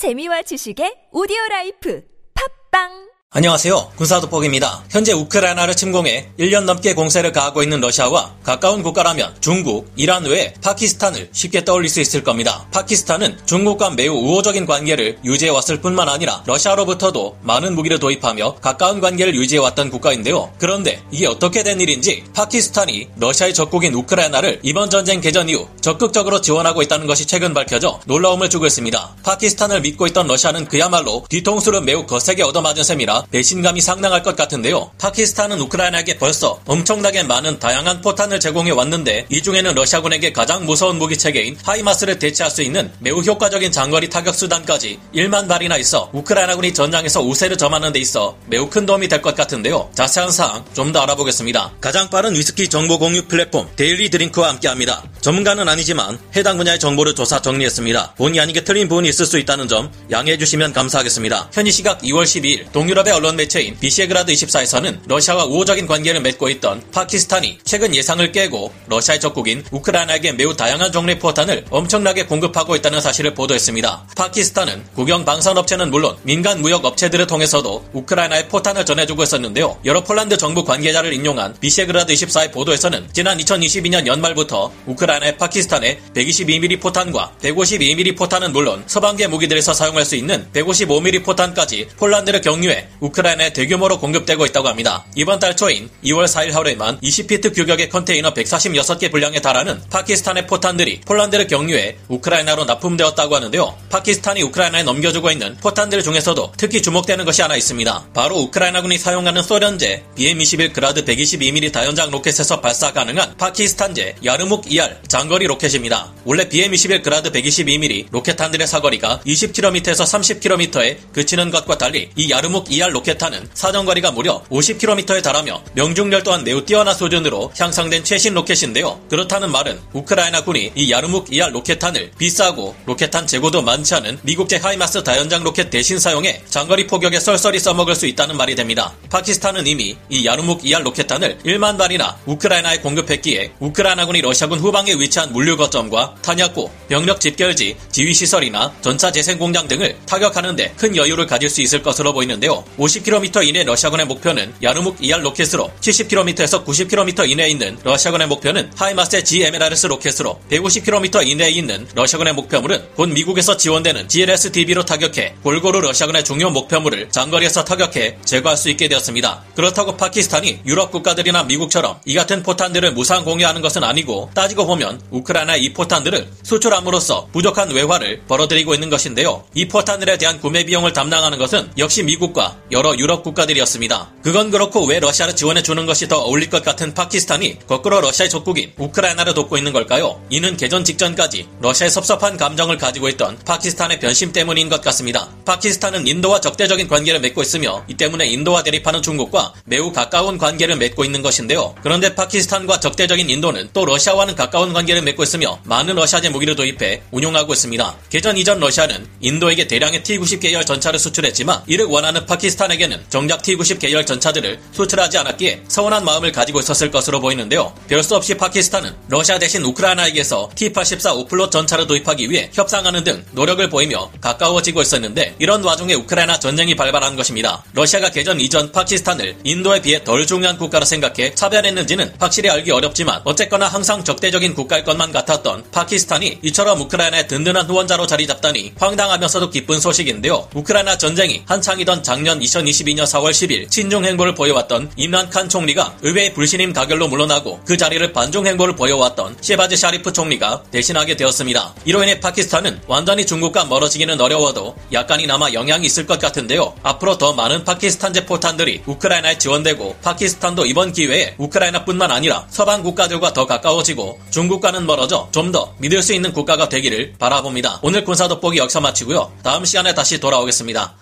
재미와 지식의 오디오 라이프. 팟빵 안녕하세요. 군사도폭입니다. 현재 우크라이나를 침공해 1년 넘게 공세를 가하고 있는 러시아와 가까운 국가라면 중국, 이란 외에 파키스탄을 쉽게 떠올릴 수 있을 겁니다. 파키스탄은 중국과 매우 우호적인 관계를 유지해왔을 뿐만 아니라 러시아로부터도 많은 무기를 도입하며 가까운 관계를 유지해왔던 국가인데요. 그런데 이게 어떻게 된 일인지 파키스탄이 러시아의 적국인 우크라이나를 이번 전쟁 개전 이후 적극적으로 지원하고 있다는 것이 최근 밝혀져 놀라움을 주고 있습니다. 파키스탄을 믿고 있던 러시아는 그야말로 뒤통수를 매우 거세게 얻어맞은 셈이라 배신감이 상당할 것 같은데요. 파키스탄은 우크라이나에게 벌써 엄청나게 많은 다양한 포탄을 제공해 왔는데 이 중에는 러시아군에게 가장 무서운 무기 체계인 하이마스를 대체할 수 있는 매우 효과적인 장거리 타격 수단까지 1만 발이나 있어 우크라이나군이 전장에서 우세를 점하는 데 있어 매우 큰 도움이 될 것 같은데요. 자세한 사항 좀 더 알아보겠습니다. 가장 빠른 위스키 정보 공유 플랫폼 데일리 드링크와 함께합니다. 전문가는 아니지만 해당 분야의 정보를 조사 정리했습니다. 본의 아니게 틀린 부분이 있을 수 있다는 점 양해해 주시면 감사하겠습니다. 현지 시각 2월 12일 동유럽의 언론 매체인 비셰그라드 24에서는 러시아와 우호적인 관계를 맺고 있던 파키스탄이 최근 예상을 깨고 러시아의 적국인 우크라이나에게 매우 다양한 종류의 포탄을 엄청나게 공급하고 있다는 사실을 보도했습니다. 파키스탄은 국영 방산업체는 물론 민간 무역 업체들을 통해서도 우크라이나에 포탄을 전해주고 있었는데요. 여러 폴란드 정부 관계자를 인용한 비셰그라드 24의 보도에서는 지난 2022년 연말부터 우크라이나에 파키스탄의 122mm 포탄과 152mm 포탄은 물론 서방계 무기들에서 사용할 수 있는 155mm 포탄까지 폴란드를 경유해 우크라이나에 대규모로 공급되고 있다고 합니다. 이번 달 초인 2월 4일 하루에만 20피트 규격의 컨테이너 146개 분량에 달하는 파키스탄의 포탄들이 폴란드를 경유해 우크라이나로 납품되었다고 하는데요. 파키스탄이 우크라이나에 넘겨주고 있는 포탄들 중에서도 특히 주목되는 것이 하나 있습니다. 바로 우크라이나군이 사용하는 소련제 BM-21 그라드 122mm 다연장 로켓에서 발사 가능한 파키스탄제 야르묵 ER 장거리 로켓입니다. 원래 BM-21 그라드 122mm 로켓탄들의 사거리가 20km에서 30km에 그치는 것과 달리 이 야르묵 ER 로켓탄은 사정거리가 무려 50km에 달하며 명중률 또한 매우 뛰어난 수준으로 향상된 최신 로켓인데요. 그렇다는 말은 우크라이나 군이 이 야르묵 ER 로켓탄을 비싸고 로켓탄 재고도 많지 않은 미국제 하이마스 다연장 로켓 대신 사용해 장거리 포격에 쏠쏠히 써먹을 수 있다는 말이 됩니다. 파키스탄은 이미 이 야르묵 ER 로켓탄을 1만 발이나 우크라이나에 공급했기에 우크라이나군이 러시아군 후방에 위치한 물류 거점과 탄약고, 병력 집결지, 지휘시설이나 전차 재생 공장 등을 타격하는데 큰 여유를 가질 수 있을 것으로 보이는데요. 50km 이내 러시아군의 목표는 야르묵 ER 로켓으로 70km에서 90km 이내에 있는 러시아군의 목표는 하이마스의 GMLRS 로켓으로 150km 이내에 있는 러시아군의 목표물은 곧 미국에서 지원되는 GLSDB로 타격해 골고루 러시아군의 중요 목표물을 장거리에서 타격해 제거할 수 있게 되었습니다. 그렇다고 파키스탄이 유럽 국가들이나 미국처럼 이 같은 포탄들을 무상 공여하는 것은 아니고 따지고 보면 우크라이나에 이 포탄들을 수출함으로써 부족한 외화를 벌어들이고 있는 것인데요. 이 포탄들에 대한 구매 비용을 담당하는 것은 역시 미국과 여러 유럽 국가들이었습니다. 그건 그렇고 왜 러시아를 지원해 주는 것이 더 어울릴 것 같은 파키스탄이 거꾸로 러시아의 적국인 우크라이나를 돕고 있는 걸까요? 이는 개전 직전까지 러시아에 섭섭한 감정을 가지고 있던 파키스탄의 변심 때문인 것 같습니다. 파키스탄은 인도와 적대적인 관계를 맺고 있으며 이 때문에 인도와 대립하는 중국과 매우 가까운 관계를 맺고 있는 것인데요. 그런데 파키스탄과 적대적인 인도는 또 러시아와는 가까운 관계를 맺고 있으며 많은 러시아제 무기를 도입해 운용하고 있습니다. 개전 이전 러시아는 인도에게 대량의 T-90 계열 전차를 수출했지만 이를 원하는 파키스탄 에게는 정작 T-90 계열 전차들을 수출하지 않았기에 서운한 마음을 가지고 있었을 것으로 보이는데요. 별수 없이 파키스탄은 러시아 대신 우크라이나에게서 T-84 오플롯 전차를 도입하기 위해 협상하는 등 노력을 보이며 가까워지고 있었는데 이런 와중에 우크라이나 전쟁이 발발한 것입니다. 러시아가 개전 이전 파키스탄을 인도에 비해 덜 중요한 국가로 생각해 차별했는지는 확실히 알기 어렵지만 어쨌거나 항상 적대적인 국가일 것만 같았던 파키스탄이 이처럼 우크라이나의 든든한 후원자로 자리 잡다니 황당하면서도 기쁜 소식인데요. 우크라이나 전쟁이 한창이던 작년 2022년 4월 10일 친중 행보를 보여왔던 임란 칸 총리가 의회의 불신임 가결로 물러나고 그 자리를 반중 행보를 보여왔던 셰바즈 샤리프 총리가 대신하게 되었습니다. 이로 인해 파키스탄은 완전히 중국과 멀어지기는 어려워도 약간이나마 영향이 있을 것 같은데요. 앞으로 더 많은 파키스탄제 포탄들이 우크라이나에 지원되고 파키스탄도 이번 기회에 우크라이나뿐만 아니라 서방 국가들과 더 가까워지고 중국과는 멀어져 좀 더 믿을 수 있는 국가가 되기를 바라봅니다. 오늘 군사 돋보기 여기서 마치고요. 다음 시간에 다시 돌아오겠습니다.